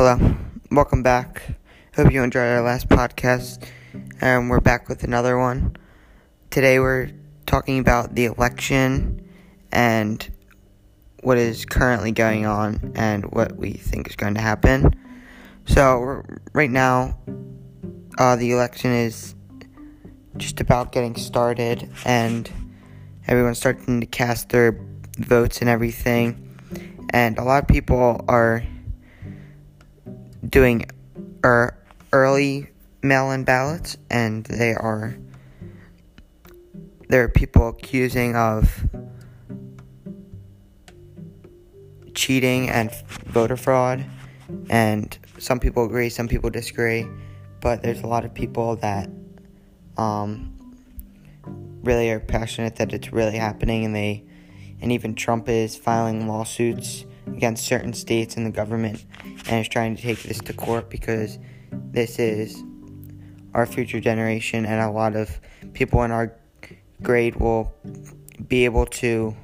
Hello, welcome back. Hope you enjoyed our last podcast, and we're back with another one. Today we're talking about the election and what is currently going on and what we think is going to happen. So, right now, uh, the election is just about getting started, and everyone's starting to cast their votes and everything. And a lot of people are doing er, early mail-in ballots, and they are there are people accusing of cheating and voter fraud, and some people agree, some people disagree, but there's a lot of people that um, really are passionate that it's really happening, and they and even Trump is filing lawsuits against certain states and the government and is trying to take this to court because this is our future generation and a lot of people in our grade will be able to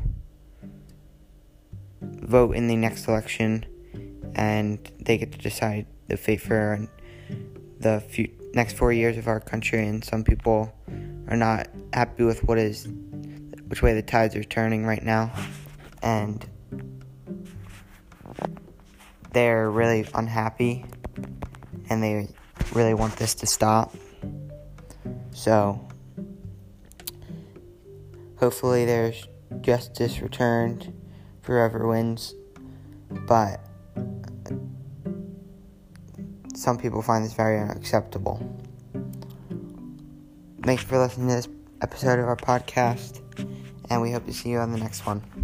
vote in the next election and they get to decide the fate for the few, next four years of our country and some people are not happy with what is which way the tides are turning right now. And they're really unhappy and they really want this to stop. So, hopefully, there's justice returned for whoever wins, but some people find this very unacceptable. Thanks for listening to this episode of our podcast, and we hope to see you on the next one.